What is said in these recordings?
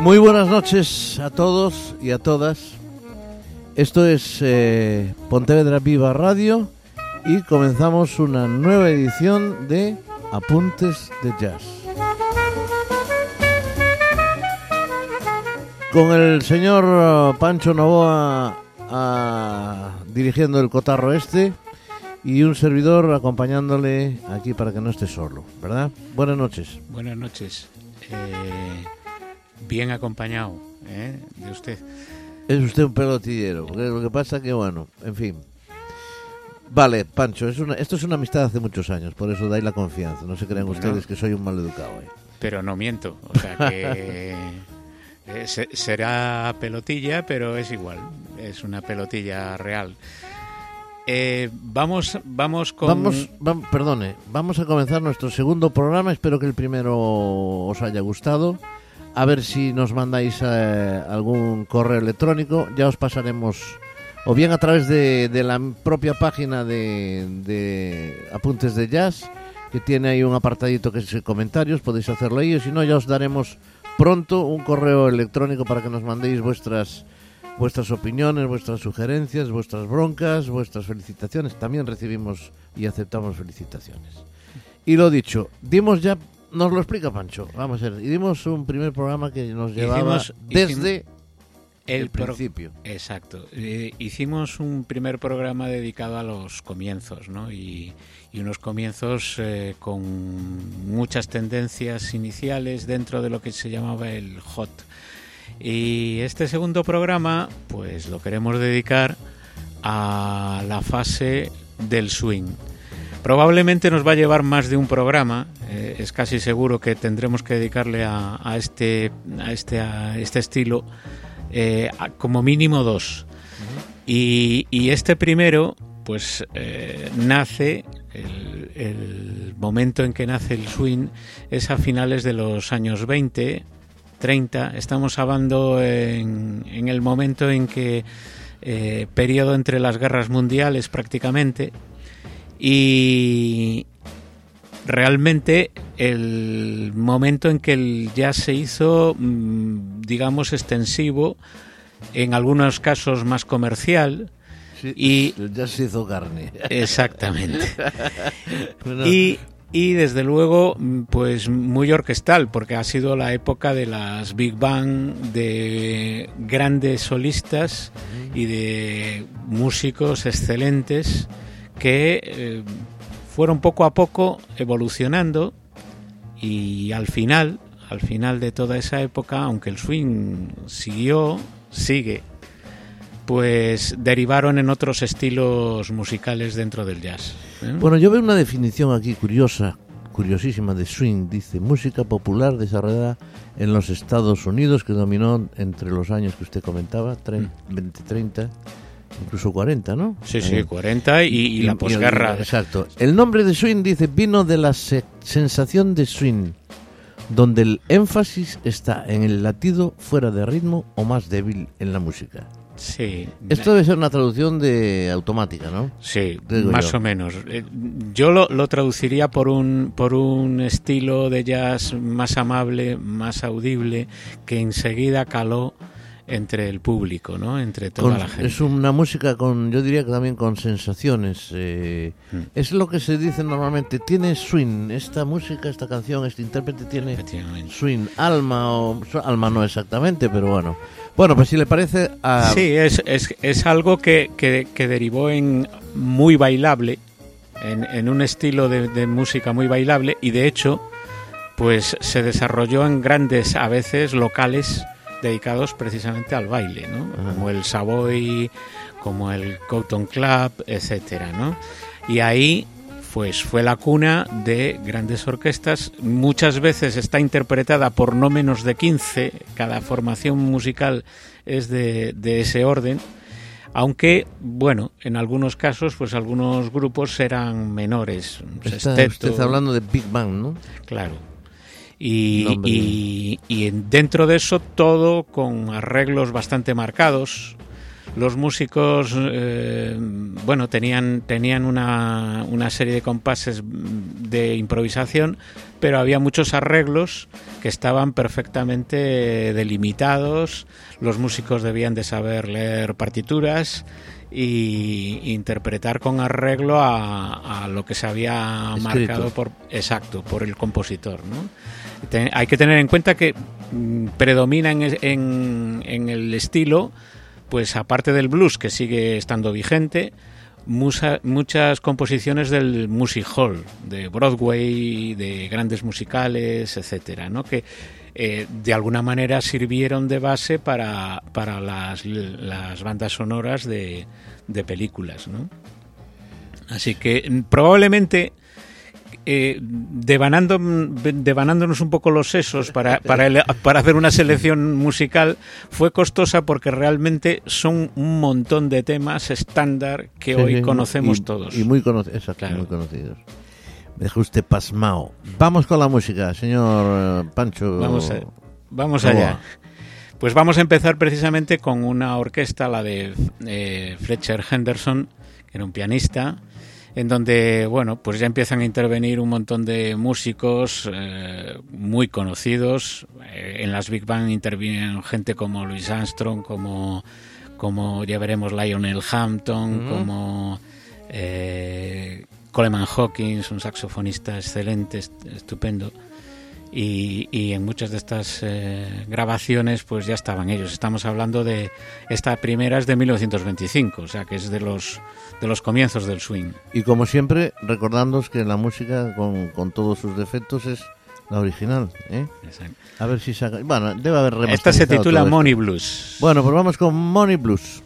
Muy buenas noches a todos y a todas. Esto es eh, Pontevedra Viva Radio y comenzamos una nueva edición de Apuntes de Jazz. Con el señor uh, Pancho Novoa ah, dirigiendo el cotarro este y un servidor acompañándole aquí para que no esté solo, ¿verdad? Buenas noches. Buenas noches. Eh, bien acompañado ¿eh? de usted. Es usted un pelotillero, porque lo que pasa que, bueno, en fin. Vale, Pancho, es una, esto es una amistad hace muchos años, por eso dais la confianza. No se crean Bueno. ustedes que soy un mal educado. ¿eh? Pero no miento. O sea que eh, se- será pelotilla, pero es igual. Es una pelotilla real. Eh, vamos, vamos con. Vamos, vam- perdone, vamos a comenzar nuestro segundo programa. Espero que el primero os haya gustado. A ver si nos mandáis eh, algún correo electrónico. Ya os pasaremos, o bien a través de, de la propia página de, de Apuntes de Jazz, que tiene ahí un apartadito que es comentarios. Podéis hacerlo ahí. O si no, ya os daremos pronto un correo electrónico para que nos mandéis vuestras vuestras opiniones, vuestras sugerencias, vuestras broncas, vuestras felicitaciones. También recibimos y aceptamos felicitaciones. Y lo dicho, dimos ya, nos lo explica Pancho, vamos a ver, y dimos un primer programa que nos llevaba Hicimos- desde el principio. Exacto. Eh, hicimos un primer programa dedicado a los comienzos, ¿no? Y, y unos comienzos eh, con muchas tendencias iniciales dentro de lo que se llamaba el hot. Y este segundo programa, pues lo queremos dedicar a la fase del swing. Probablemente nos va a llevar más de un programa, eh, es casi seguro que tendremos que dedicarle a, este, a, este, a este estilo eh, como mínimo dos. Y, este primero, pues eh, nace, el momento en que nace el swing es a finales de los años 20, 30. Estamos hablando en, en el momento en que, eh, periodo entre las guerras mundiales prácticamente, y realmente el momento en que el jazz se hizo, mm, digamos, extensivo, en algunos casos más comercial, Sí, y- ya se hizo carne. exactamente. Bueno, Y, y desde luego, pues muy orquestal, porque ha sido la época de las big band, de grandes solistas y de músicos excelentes que eh, fueron poco a poco evolucionando y al final, al final de toda esa época, aunque el swing siguió, sigue, pues derivaron en otros estilos musicales dentro del jazz. ¿eh? Bueno, yo veo una definición aquí curiosa, curiosísima de swing. Dice música popular desarrollada en los Estados Unidos que dominó entre los años que usted comentaba, 30, 20, 30, incluso 40, ¿no? Sí, sí, Eh, 40 y, y la posguerra. Exacto. El nombre de swing, dice, vino de la se- sensación de swing, donde el énfasis está en el latido fuera de ritmo o más débil en la música. Sí, Esto debe ser una traducción de automática, ¿no? sí, más yo. o menos. Eh, Yo lo, lo traduciría por un, por un estilo de jazz más amable, más audible, que enseguida caló entre el público, ¿no? Entre toda Con- la gente. es una música con, yo diría que también con sensaciones. eh, Mm. Es lo que se dice normalmente, tiene swing. Esta música, esta canción, este intérprete tiene swing, alma o alma no exactamente, pero bueno. Bueno, pues si le parece a Sí, es, es, es algo que, que, que derivó en muy bailable, en, en un estilo de, de música muy bailable y de hecho, pues se desarrolló en grandes, a veces locales dedicados precisamente al baile, ¿no? Ajá. Como el Savoy, como el Cotton Club, etcétera, ¿no? Y ahí pues fue la cuna de grandes orquestas. Muchas veces está interpretada por no menos de 15. Cada formación musical es de, de ese orden. Aunque, bueno, en algunos casos, pues algunos grupos eran menores. Está Sexteto, usted hablando de Big Bang, ¿no? Claro. Y, y- y en- dentro de eso todo con arreglos bastante marcados, los músicos, eh, bueno, tenían, tenían una, una, serie de compases de improvisación, pero había muchos arreglos que estaban perfectamente delimitados, los músicos debían de saber leer partituras y interpretar con arreglo a, lo que se había marcado por exacto por el compositor ¿no? hay que tener en cuenta que mm, predomina en, en el estilo pues aparte del blues que sigue estando vigente, muchas composiciones del music hall, de Broadway, de grandes musicales, etcétera, ¿no? que eh, de alguna manera sirvieron de base para, para las, las bandas sonoras de, de películas. ¿no? Así que probablemente eh, devanando, devanándonos un poco los sesos para, para, para, hacer una selección musical, fue costosa porque realmente son un montón de temas estándar que hoy conocemos todos. Y muy, muy conocidos. Me deja usted pasmao. Vamos con la música, señor eh, Pancho. Vamos, vamos allá. Pues vamos a empezar precisamente con una orquesta, la de eh, Fletcher Henderson, que era un pianista, en donde, bueno, pues ya empiezan a intervenir un montón de músicos eh, muy conocidos. Eh, en las Big Bang intervienen gente como Louis Armstrong, como, como ya veremos Lionel Hampton, como eh, Coleman Hawkins, un saxofonista excelente, estupendo. Y, y, en muchas de estas eh, grabaciones pues ya estaban ellos. Estamos hablando de esta primera es de 1925, o sea que es de los de los comienzos del swing. Y como siempre, recordándoos que la música, con, con todos sus defectos, es la original. ¿eh? A ver si saca. Bueno, debe haber Esta se titula Money Blues. Bueno, pues vamos con Money Blues.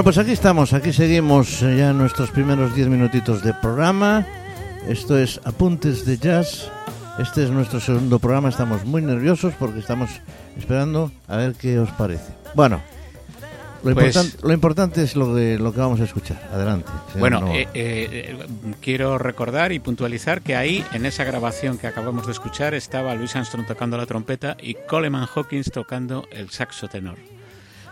Bueno, pues aquí estamos, aquí seguimos eh, ya nuestros primeros 10 minutitos de programa. Esto es Apuntes de Jazz. Este es nuestro segundo programa, estamos muy nerviosos porque estamos esperando a ver qué os parece. Bueno, lo, Pues- importante, lo importante es lo, de, lo que vamos a escuchar. Adelante. Bueno, Novoa. eh, eh, quiero recordar y puntualizar que ahí, en esa grabación que acabamos de escuchar, estaba Louis Armstrong tocando la trompeta y Coleman Hawkins tocando el saxo tenor.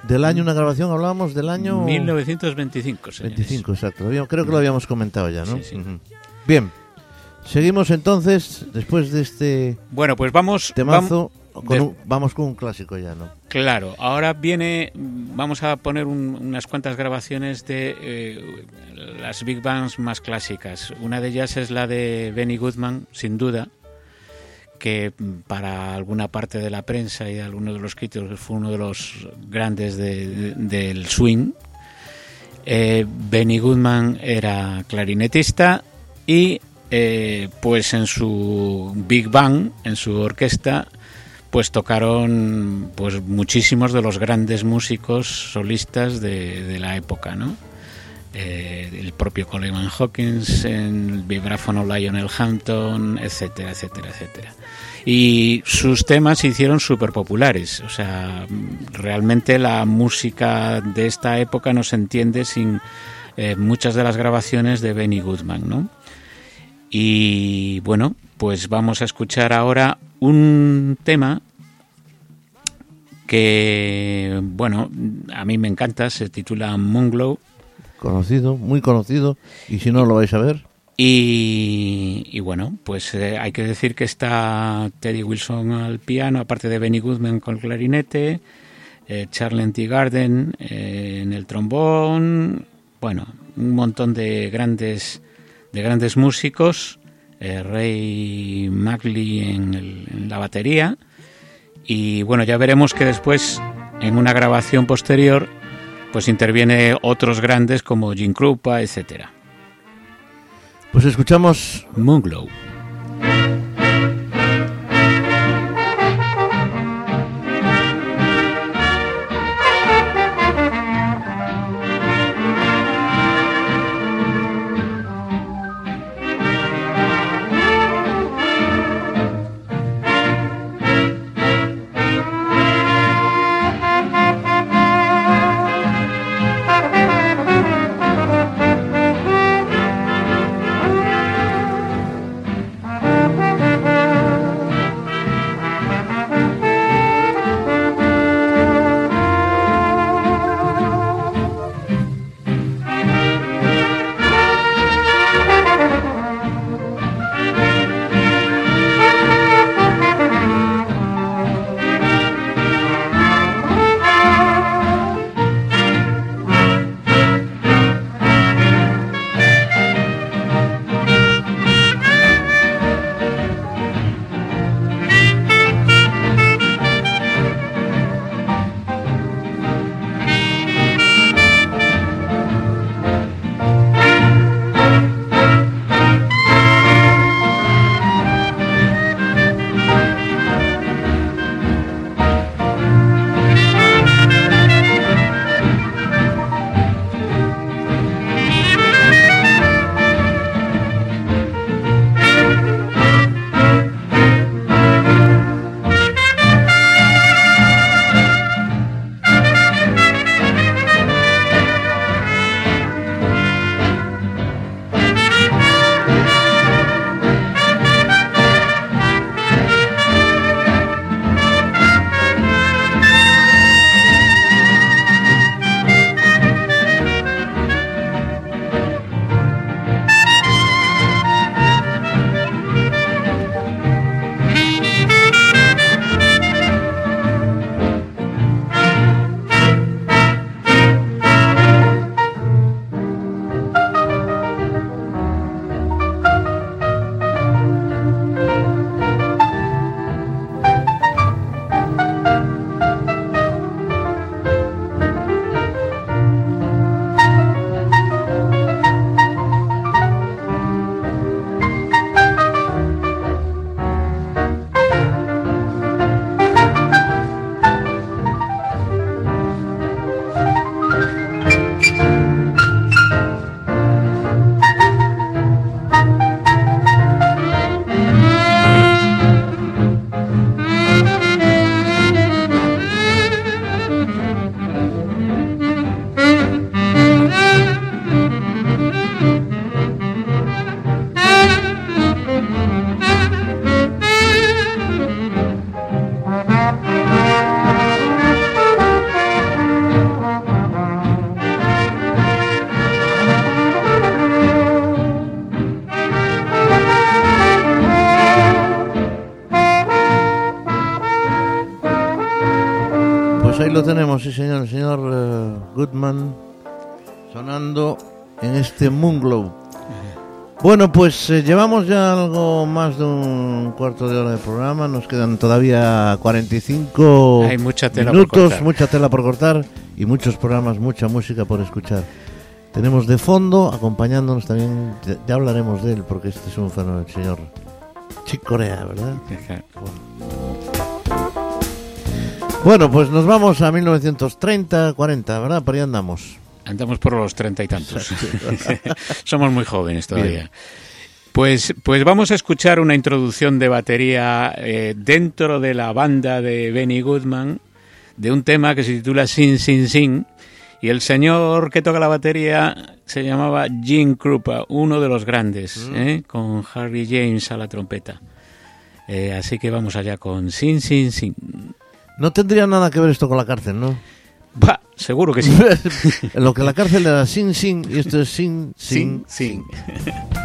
Del año, una grabación, hablábamos del año 1925, señores. 25, exacto. Creo que lo habíamos comentado ya, ¿no? Sí, sí. Bien, seguimos entonces, después de este Bueno, pues vamos... vam- temazo, con de- un- vamos con un clásico ya, ¿no? Claro, ahora viene, vamos a poner un- unas cuantas grabaciones de eh, las big bands más clásicas. Una de ellas es la de Benny Goodman, sin duda, que mm, para alguna parte de la prensa y de algunos de los críticos fue uno de los grandes de- de- del swing. Eh, Benny Goodman era clarinetista y eh, pues en su big band, en su orquesta, pues tocaron pues muchísimos de los grandes músicos solistas de, de la época, ¿no? Eh, el propio Coleman Hawkins, el vibráfono Lionel Hampton, etcétera, etcétera, etcétera. Y sus temas se hicieron súper populares. O sea, realmente la música de esta época no se entiende sin eh, muchas de las grabaciones de Benny Goodman, ¿no? Y bueno, pues vamos a escuchar ahora un tema que, bueno, a mí me encanta, se titula Moonglow. Conocido, muy conocido, y si no lo vais a ver, Y, bueno, pues eh, hay que decir que está Teddy Wilson al piano, aparte de Benny Goodman con el clarinete, eh, Charlie T. Garden eh, en el trombón, bueno, un montón de grandes, de grandes músicos, eh, Ray Magley en, el- en la batería, y bueno, ya veremos que después, en una grabación posterior, pues interviene otros grandes como Jim Krupa, etcétera. pues escuchamos Moonglow. Moonglow Bueno, pues eh, llevamos ya algo más de un cuarto de hora de programa, nos quedan todavía 45 Hay mucha tela minutos, mucha tela por cortar y muchos programas, mucha música por escuchar. Tenemos de fondo, acompañándonos también, ya, hablaremos de él, porque este es un fenómeno, el señor Chick Corea, ¿verdad? Bueno, pues nos vamos a 1930, 40, ¿verdad? Por ahí andamos. Andamos por los treinta y tantos. Somos muy jóvenes todavía. Pues, pues vamos a escuchar una introducción de batería eh, dentro de la banda de Benny Goodman de un tema que se titula Sin Sin Sin y el señor que toca la batería se llamaba Gene Krupa, uno de los grandes, ¿eh? con Harry James a la trompeta. Eh, así que vamos allá con Sin Sin Sin. No tendría nada que ver esto con la cárcel, ¿no? Seguro que sí. lo que la cárcel era sin, sin, y esto es sin, sin, sin. Thank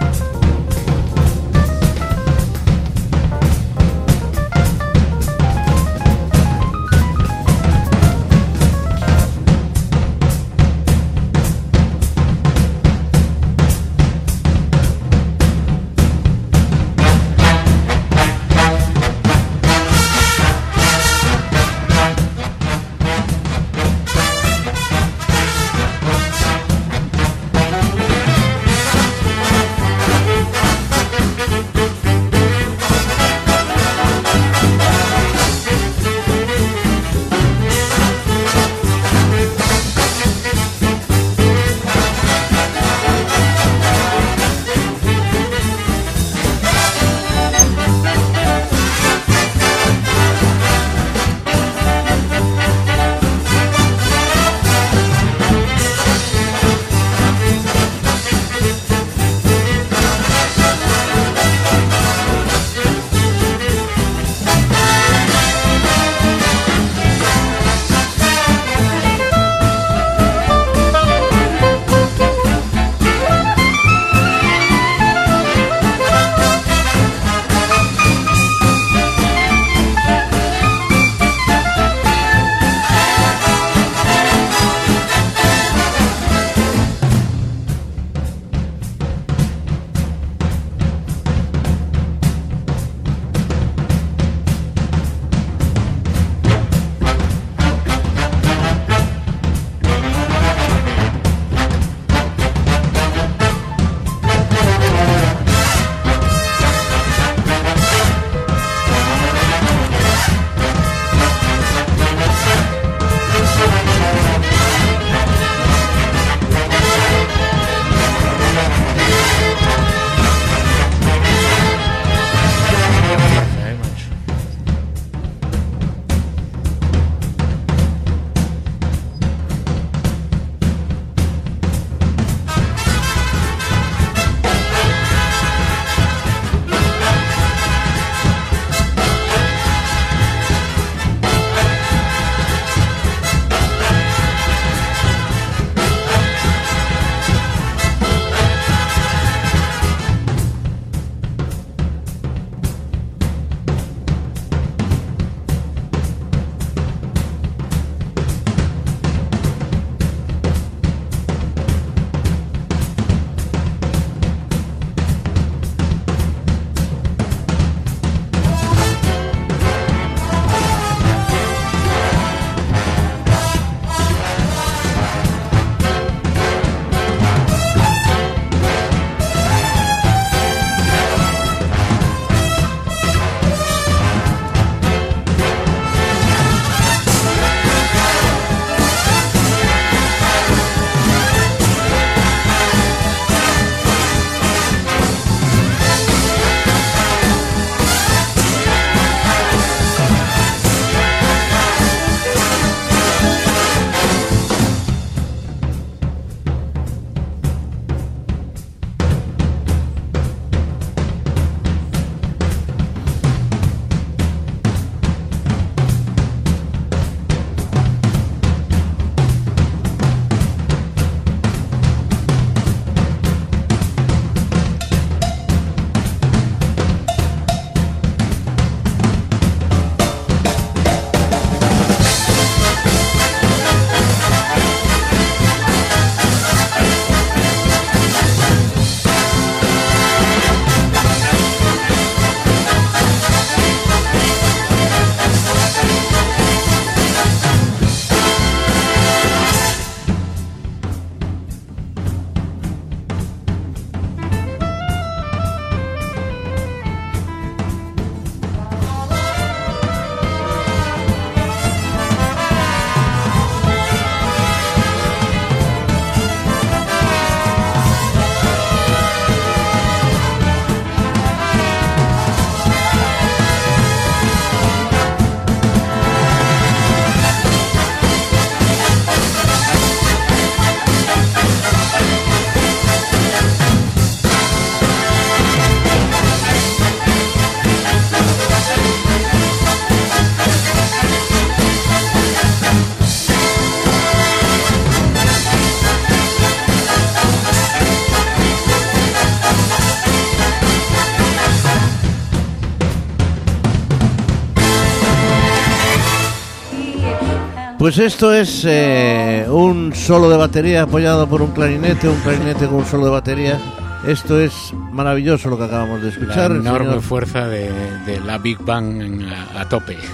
Pues esto es eh, un solo de batería apoyado por un clarinete, un clarinete con un solo de batería. Esto es maravilloso lo que acabamos de escuchar. La enorme fuerza de, la Big Bang a, tope.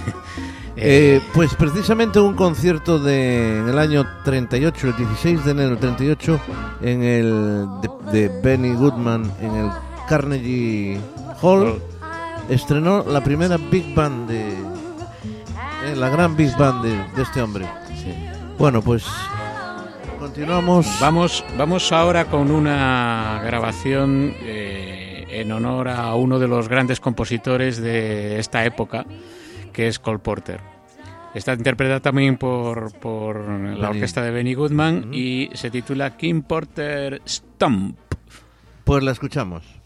Eh, pues precisamente un concierto de, en el año 38, el 16 de enero del 38, en el de, Benny Goodman en el Carnegie Hall, estrenó la primera Big Band de, eh, la gran Big Band de, este hombre. Bueno, pues continuamos. Vamos, vamos ahora con una grabación eh, en honor a uno de los grandes compositores de esta época, que es Cole Porter. Está interpretada también por, por la orquesta de Benny Goodman y se titula King Porter Stomp. Pues la escuchamos.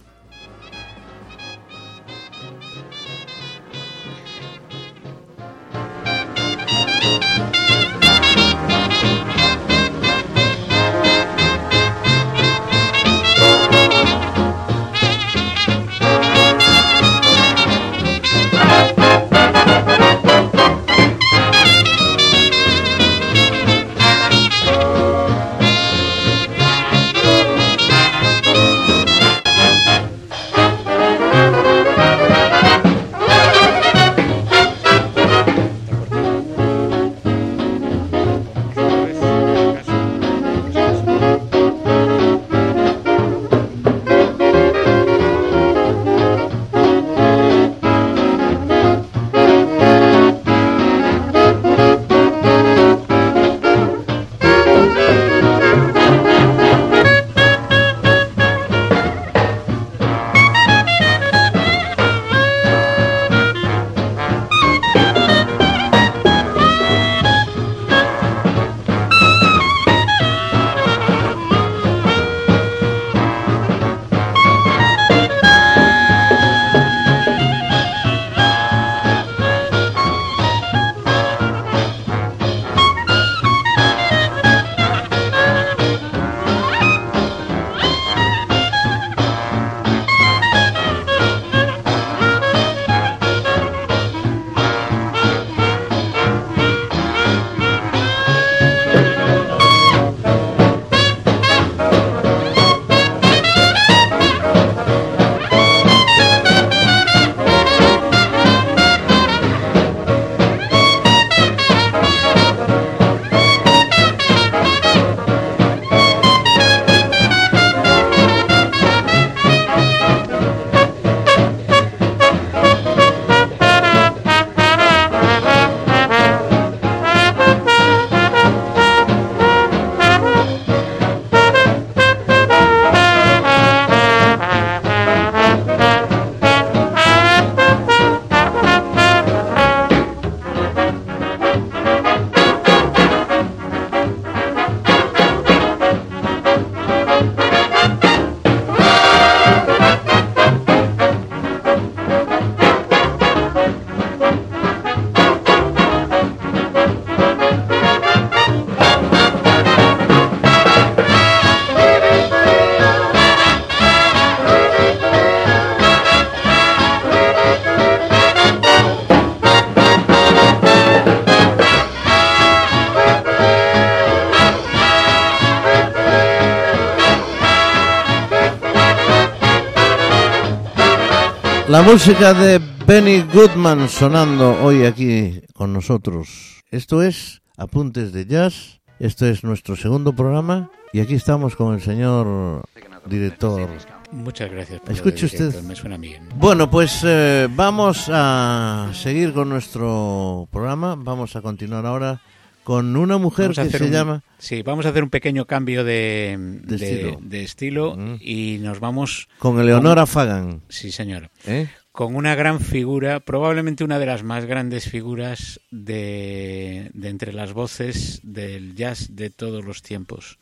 La música de Benny Goodman sonando hoy aquí con nosotros. Esto es Apuntes de Jazz. Esto es nuestro segundo programa y aquí estamos con el señor director. Muchas gracias. Escuche usted. Me suena bien. Bueno, pues eh, vamos a seguir con nuestro programa. Vamos a continuar ahora con una mujer que se llama... Sí, vamos a hacer un pequeño cambio de, de, estilo, mm. y nos vamos... Con Eleonora Fagan. Sí, señor. ¿Eh? Con una gran figura, probablemente una de las más grandes figuras de, entre las voces del jazz de todos los tiempos.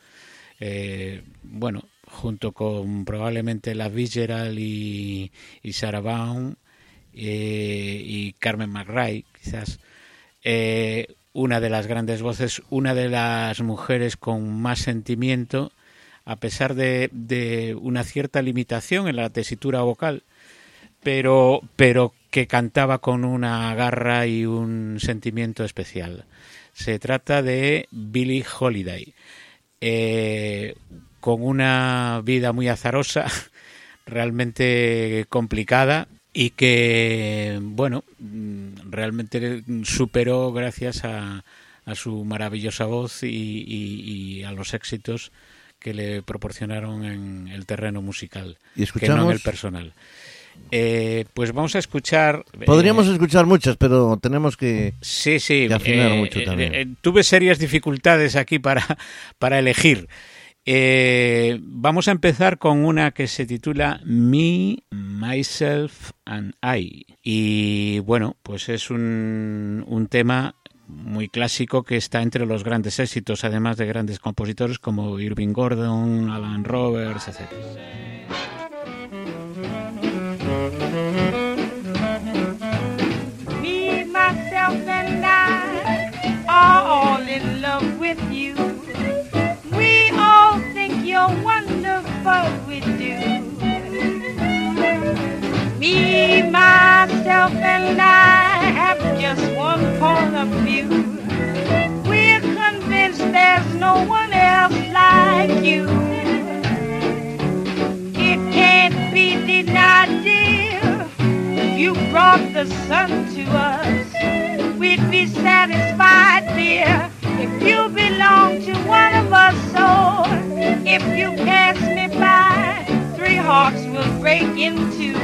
Eh, bueno, junto con probablemente la Fitzgerald y, y Sarah Baum eh, y Carmen McRae, quizás una de las grandes voces, una de las mujeres con más sentimiento, a pesar de, una cierta limitación en la tesitura vocal, pero, pero que cantaba con una garra y un sentimiento especial. Se trata de Billie Holiday, eh, con una vida muy azarosa, realmente complicada y que, bueno, realmente superó gracias a, su maravillosa voz y, a los éxitos que le proporcionaron en el terreno musical, ¿Y que no en el personal. Eh, pues vamos a escuchar. Podríamos eh, escuchar muchas, pero tenemos que, sí, sí, afinar mucho eh, también. tuve serias dificultades aquí para, para elegir. Vamos a empezar con una que se titula Me, Myself and I. Y bueno, pues es un, un tema muy clásico que está entre los grandes éxitos, además de grandes compositores como Irving Gordon, Alan Roberts, etc. brought the sun to us, we'd be satisfied, dear. If you belong to one of us, so if you pass me by, three hearts will break in two.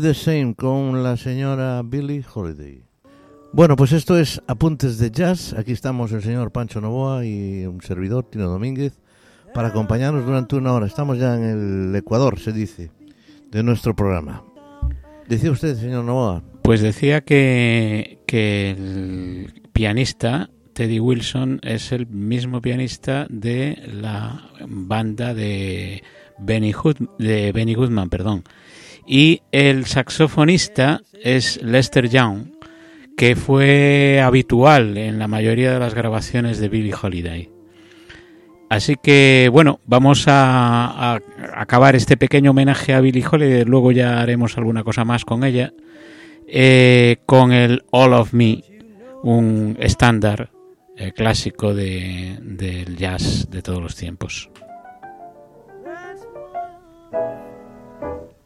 The Same con la señora Billie Holiday. Bueno, pues esto es Apuntes de Jazz. Aquí estamos el señor Pancho Novoa y un servidor, Tino Domínguez, para acompañarnos durante una hora. Estamos ya en el Ecuador, se dice, de nuestro programa. Decía usted, señor Novoa. Pues decía que, que el pianista Teddy Wilson es el mismo pianista de la banda de Benny, Hood- de Benny Goodman, perdón. Y el saxofonista es Lester Young, que fue habitual en la mayoría de las grabaciones de Billie Holiday. Así que, bueno, vamos a, acabar este pequeño homenaje a Billie Holiday, luego ya haremos alguna cosa más con ella, eh, con el All of Me, un estándar eh, clásico de- del jazz de todos los tiempos.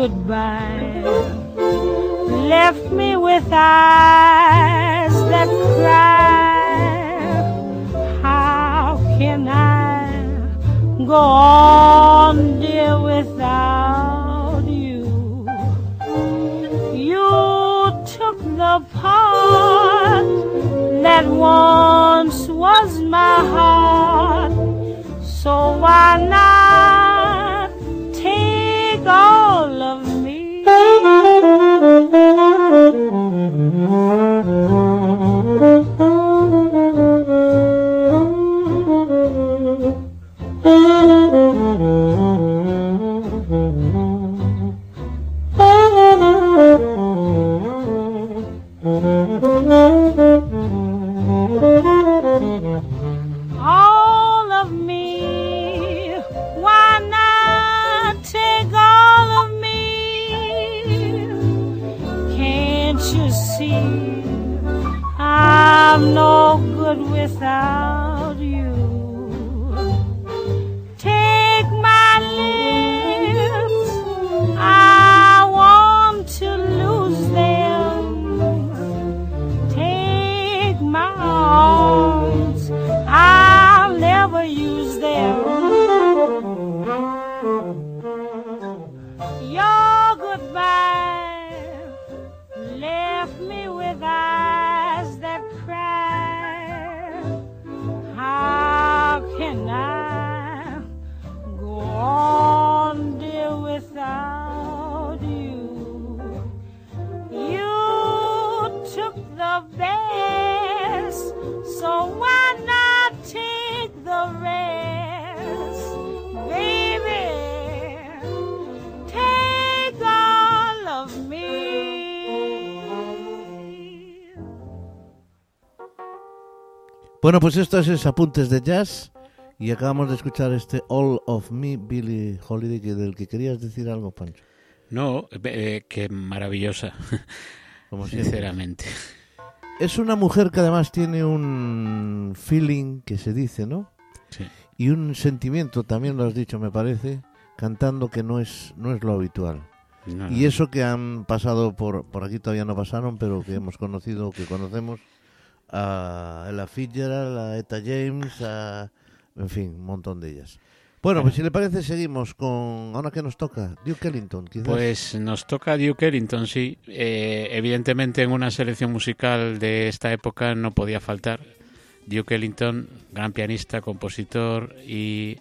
goodbye left me with eyes that cry. How can I go on, dear, without you? You took the part that once was my heart. Bueno, pues esto es Apuntes de Jazz y acabamos de escuchar este All of Me, Billie Holiday, que del que querías decir algo, Pancho. No, eh, qué maravillosa, Como sinceramente. Es una mujer que además tiene un feeling que se dice, ¿no? Sí. Y un sentimiento, también lo has dicho, me parece, cantando que no es, no es lo habitual. No, Y eso que han pasado por, por aquí todavía no pasaron, pero que hemos conocido, que conocemos a Ella Fitzgerald, a Eta James, a, en fin, un montón de ellas. Bueno, pues si le parece, seguimos con. Ahora que nos toca, Duke Ellington, quizás. Pues nos toca Duke Ellington, sí. Eh, evidentemente, en una selección musical de esta época no podía faltar. Duke Ellington, gran pianista, compositor y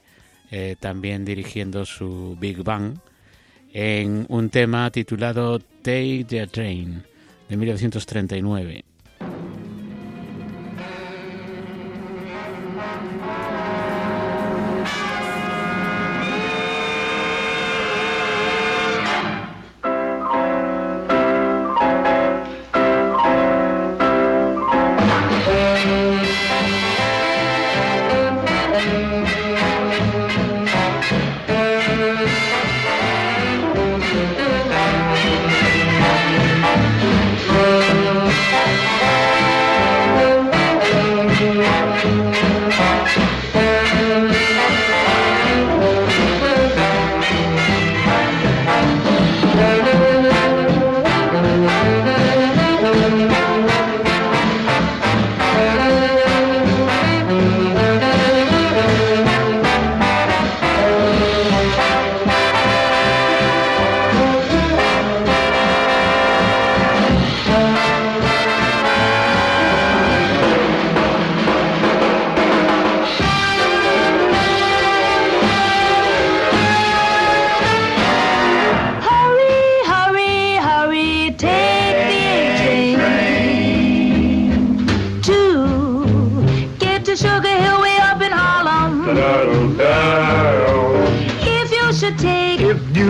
eh, también dirigiendo su Big Bang en un tema titulado Take the Train de 1939.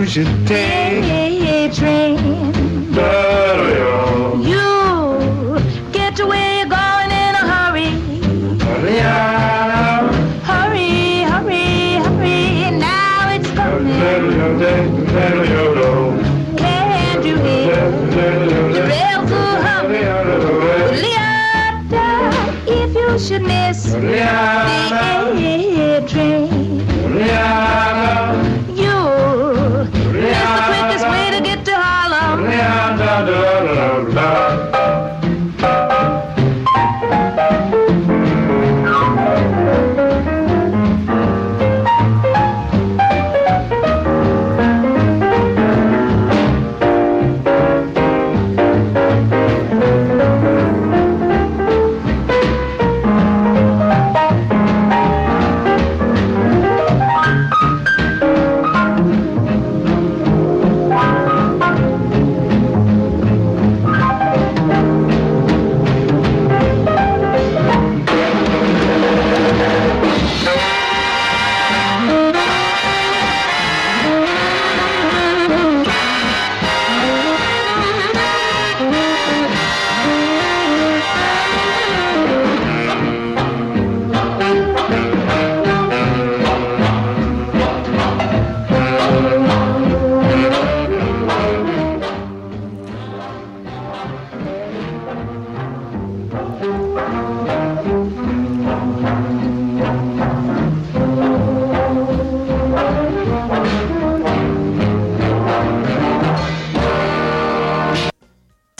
You should take a train, you get to where you're going in a hurry. Hurry, up. hurry, hurry, hurry. now it's coming. Can't you hear? The rails are. Humming? Leota, if you should miss. The A train,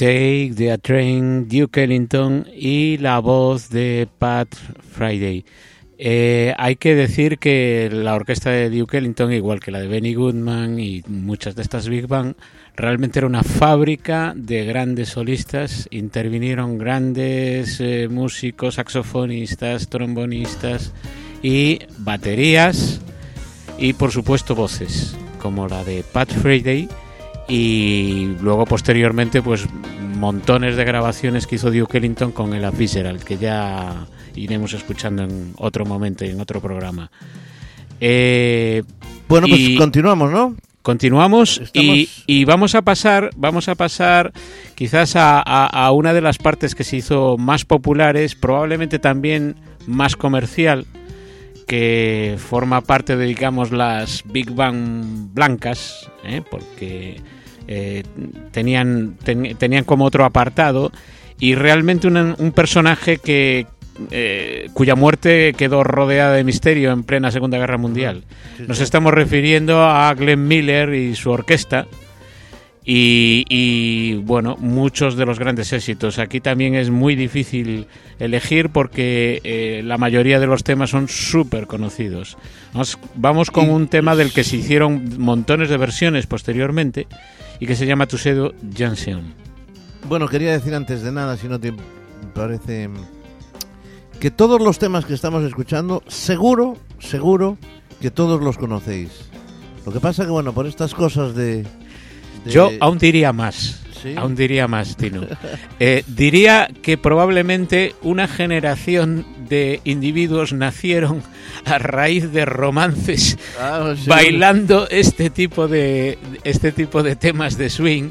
Take the Train, Duke Ellington y la voz de Pat Friday. Eh, hay que decir que la orquesta de Duke Ellington, igual que la de Benny Goodman y muchas de estas Big Bang, realmente era una fábrica de grandes solistas. Intervinieron grandes eh, músicos, saxofonistas, trombonistas y baterías y por supuesto voces, como la de Pat Friday y luego posteriormente pues montones de grabaciones que hizo Duke Ellington con el Fitzgerald que ya iremos escuchando en otro momento y en otro programa. Eh, Bueno, pues y- continuamos, ¿no? Continuamos y, vamos a pasar, vamos a pasar quizás a, a- a una de las partes que se hizo más populares, probablemente también más comercial, que forma parte de, digamos, las Big Bang blancas, ¿eh? porque eh, tenían, ten- tenían como otro apartado y realmente una- un personaje que eh, cuya muerte quedó rodeada de misterio en plena Segunda Guerra Mundial. Nos estamos refiriendo a Glenn Miller y su orquesta Y, y, bueno, muchos de los grandes éxitos. Aquí también es muy difícil elegir porque eh, la mayoría de los temas son súper conocidos. Vamos con un tema del que se hicieron montones de versiones posteriormente y que se llama Tuxedo Junction. Bueno, quería decir antes de nada, si no te parece, que todos los temas que estamos escuchando, seguro, seguro que todos los conocéis. Lo que pasa que, bueno, por estas cosas de... de- Yo aún diría más. ¿Sí? Aún diría más, Tino. Eh, diría que probablemente una generación de individuos nacieron a raíz de romances Ah, sí. bailando este tipo de este tipo de temas de swing,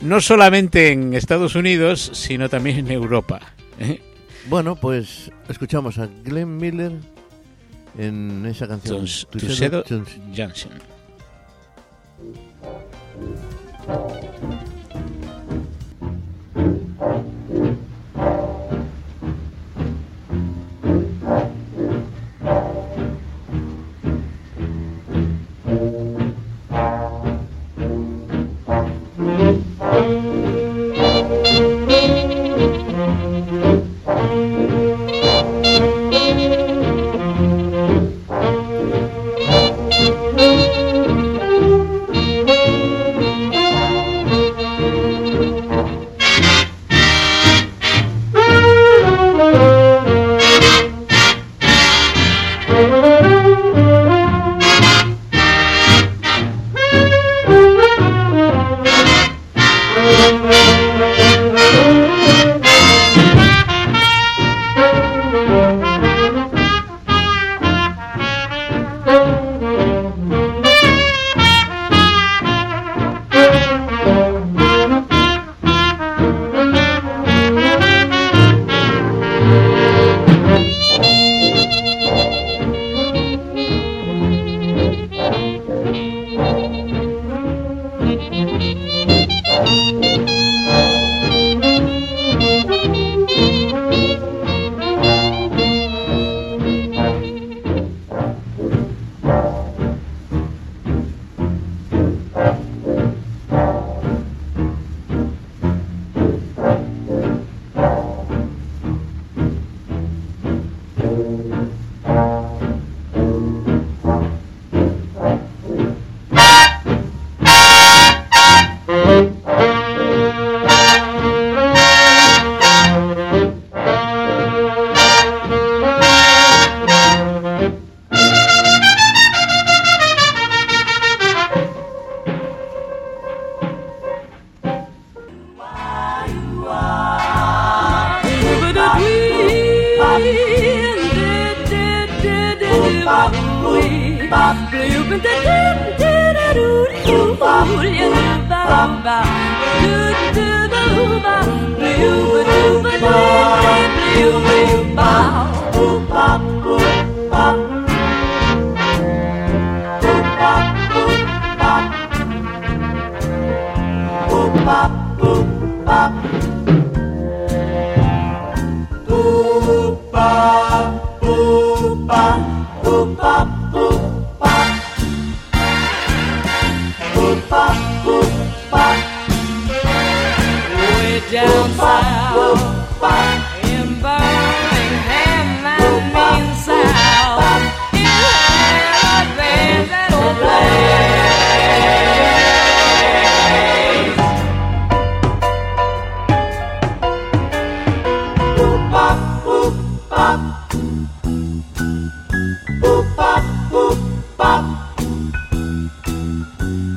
no solamente en Estados Unidos, sino también en Europa. ¿eh? Bueno, pues escuchamos a Glenn Miller en esa canción. Tuxedo Tuxedo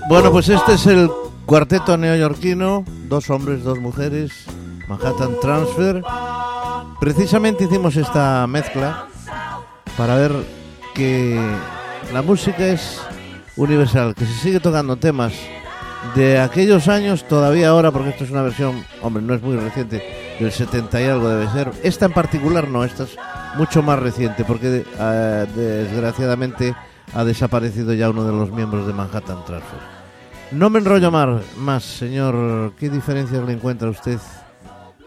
Bueno, pues este es el cuarteto neoyorquino, dos hombres, dos mujeres, Manhattan Transfer. Precisamente hicimos esta mezcla para ver que la música es universal, que se sigue tocando temas de aquellos años todavía ahora, porque esto es una versión, hombre, no es muy reciente, del 70 y algo debe ser. Esta en particular no, esta es mucho más reciente, porque eh, desgraciadamente ha desaparecido ya uno de los miembros de Manhattan Transfer. No me enrollo más, señor. ¿Qué diferencias le encuentra usted,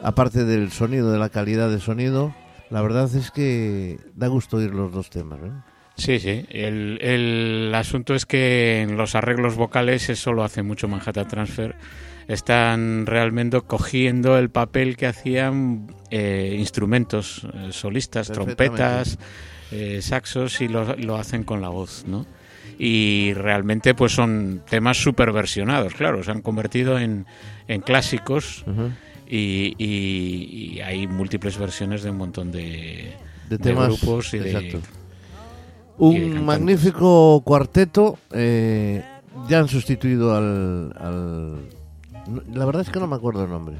aparte del sonido, de la calidad de sonido? La verdad es que da gusto oír los dos temas. ¿eh? Sí, sí. El, el asunto es que en los arreglos vocales eso lo hace mucho Manhattan Transfer. Están realmente cogiendo el papel que hacían eh, instrumentos eh, solistas, trompetas, eh, saxos y lo, lo hacen con la voz, ¿no? Y realmente pues son temas super versionados, claro, se han convertido en, en clásicos y, y- y hay múltiples versiones de un montón de, De de temas. grupos y exacto. de Un magnífico cuarteto. eh, ya han sustituido al, La verdad es que no me acuerdo el nombre.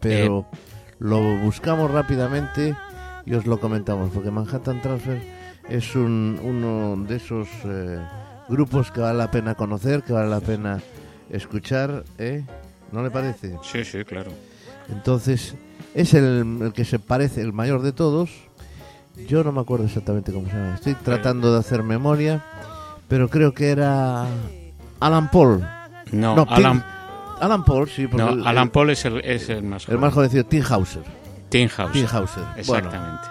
Pero Eh. lo buscamos rápidamente y os lo comentamos. Porque Manhattan Transfer es un, uno de esos eh, grupos que vale la pena conocer, que vale la pena escuchar. ¿eh? ¿No le parece? Sí, sí, claro. Entonces, es el, el que se parece, el mayor de todos. Yo no me acuerdo exactamente cómo se llama. Estoy tratando de hacer memoria, pero creo que era Alan Paul. No, No, Alan, Tim- Alan Paul, sí, porque no, el, Alan Paul es el, es el más el más jovencito, Tim Hauser. Tim House. Tim Hauser. Bueno, Exactamente.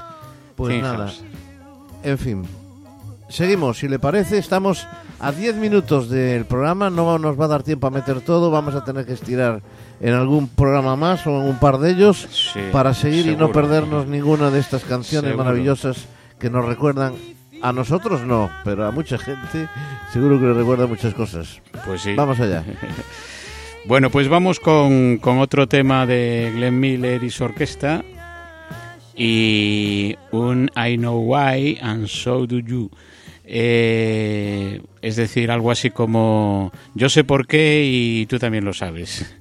pues Tim nada, House. en fin. Seguimos, si le parece, estamos a 10 minutos del programa, no nos va a dar tiempo a meter todo, vamos a tener que estirar en algún programa más o en un par de ellos. Sí, para seguir y no perdernos ninguna de estas canciones Seguro. maravillosas que nos recuerdan a nosotros no, pero a mucha gente seguro que le recuerda muchas cosas. Pues sí. Vamos allá. Bueno, pues vamos con, con otro tema de Glenn Miller y su orquesta y un I Know Why and So Do You. Eh, es decir, algo así como yo sé por qué y tú también lo sabes.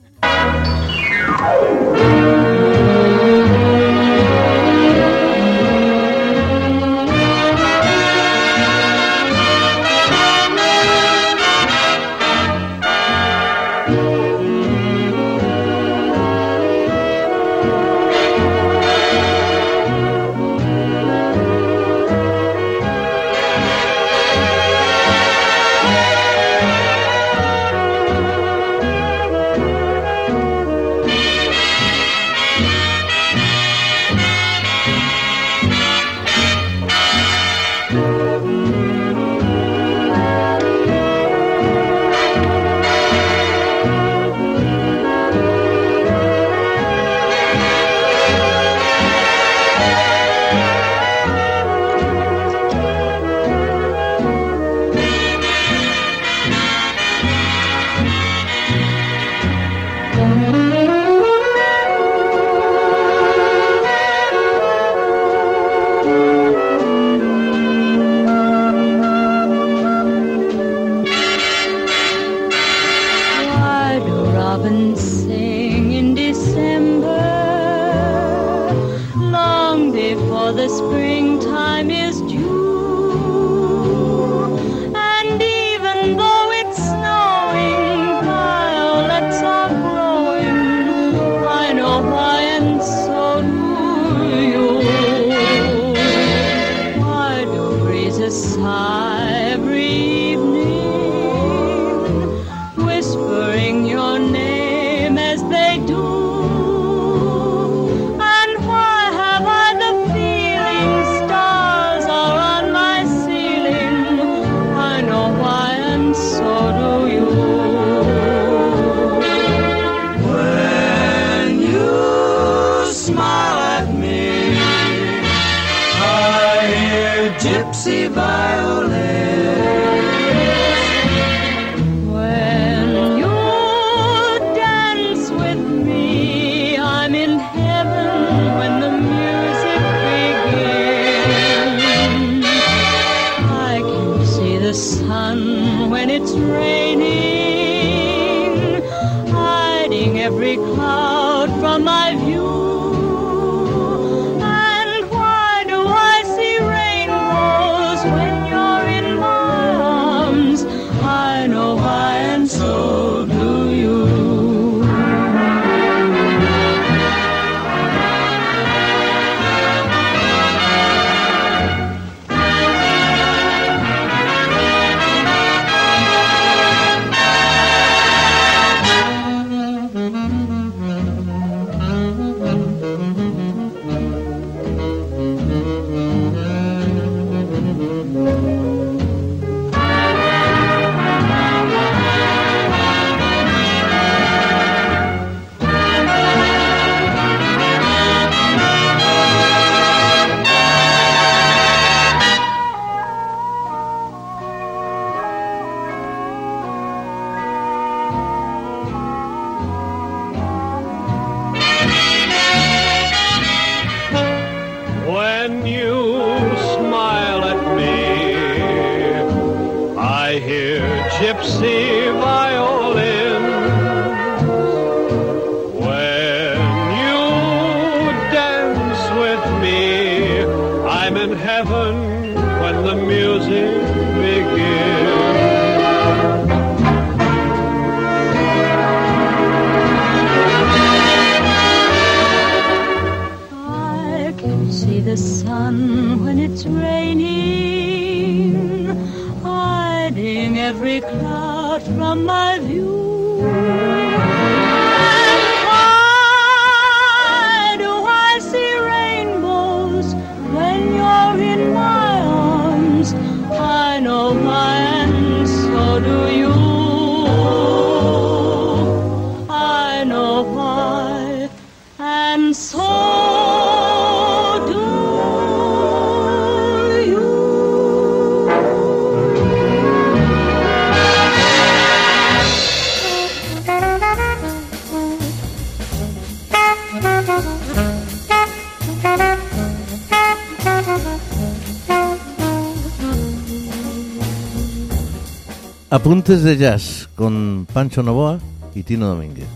Apuntes de jazz con Pancho Novoa y Tino Domínguez.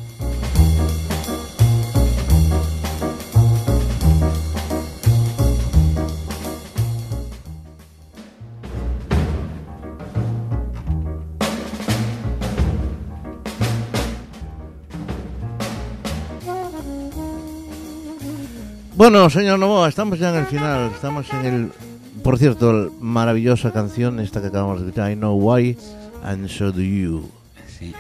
Bueno, señor Novoa, estamos ya en el final. Estamos en el. Por cierto, maravillosa canción, esta que acabamos de escuchar, I Know Why, and So Do You. Sí.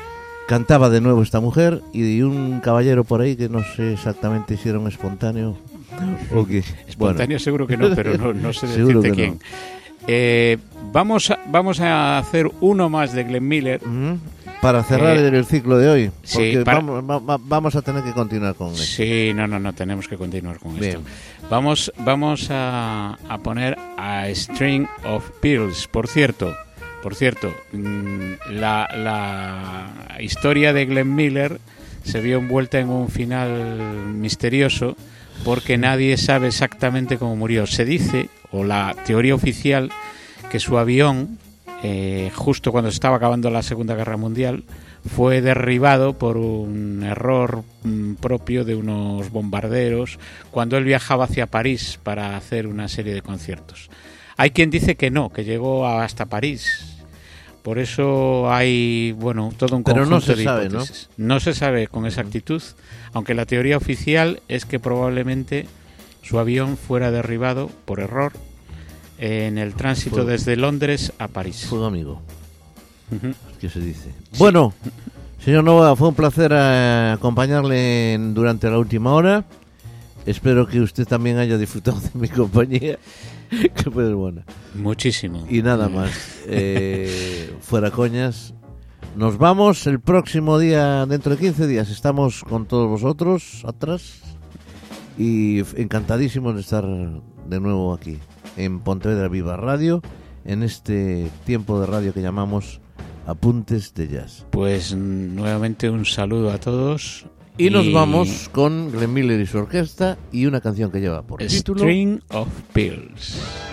Cantaba de nuevo esta mujer y un caballero por ahí que no sé exactamente si era un espontáneo o qué. Espontáneo seguro que no, pero no, no sé decirte quién. Eh, vamos, a, vamos a hacer uno más de Glenn Miller. Bueno, Ujú. Para cerrar Eh, el, ciclo de hoy, sí, porque para- vamos, va- va- vamos a tener que continuar con esto. Sí, no, no, no, tenemos que continuar con Bien. esto. Vamos, vamos a, a poner a String of Pearls. Por cierto, por cierto, mm, la, historia de Glenn Miller se vio envuelta en un final misterioso porque nadie sabe exactamente cómo murió. Se dice, o la teoría oficial, que su avión, eh, justo cuando se estaba acabando la Segunda Guerra Mundial, fue derribado por un error mm, propio de unos bombarderos cuando él viajaba hacia París para hacer una serie de conciertos. Hay quien dice que no, que llegó hasta París. Por eso hay, bueno, todo un Pero no conjunto se de sabe, ¿no? hipótesis. ¿no? se sabe con exactitud, aunque la teoría oficial es que probablemente su avión fuera derribado por error en el tránsito Fuego. desde Londres a París. Fuego amigo. ¿qué se dice? Bueno, señor Nova, fue un placer eh, acompañarle en- durante la última hora. Espero que usted también haya disfrutado de mi compañía, que fue buena. Muchísimo. Y nada más, eh, fuera coñas. Nos vamos el próximo día, dentro de 15 días. Estamos con todos vosotros atrás y encantadísimos de estar de nuevo aquí en Pontevedra Viva Radio, en este tiempo de radio que llamamos Apuntes de Jazz. Pues nuevamente un saludo a todos. Y nos vamos con Glenn Miller y su orquesta y una canción que lleva por título String of Pills.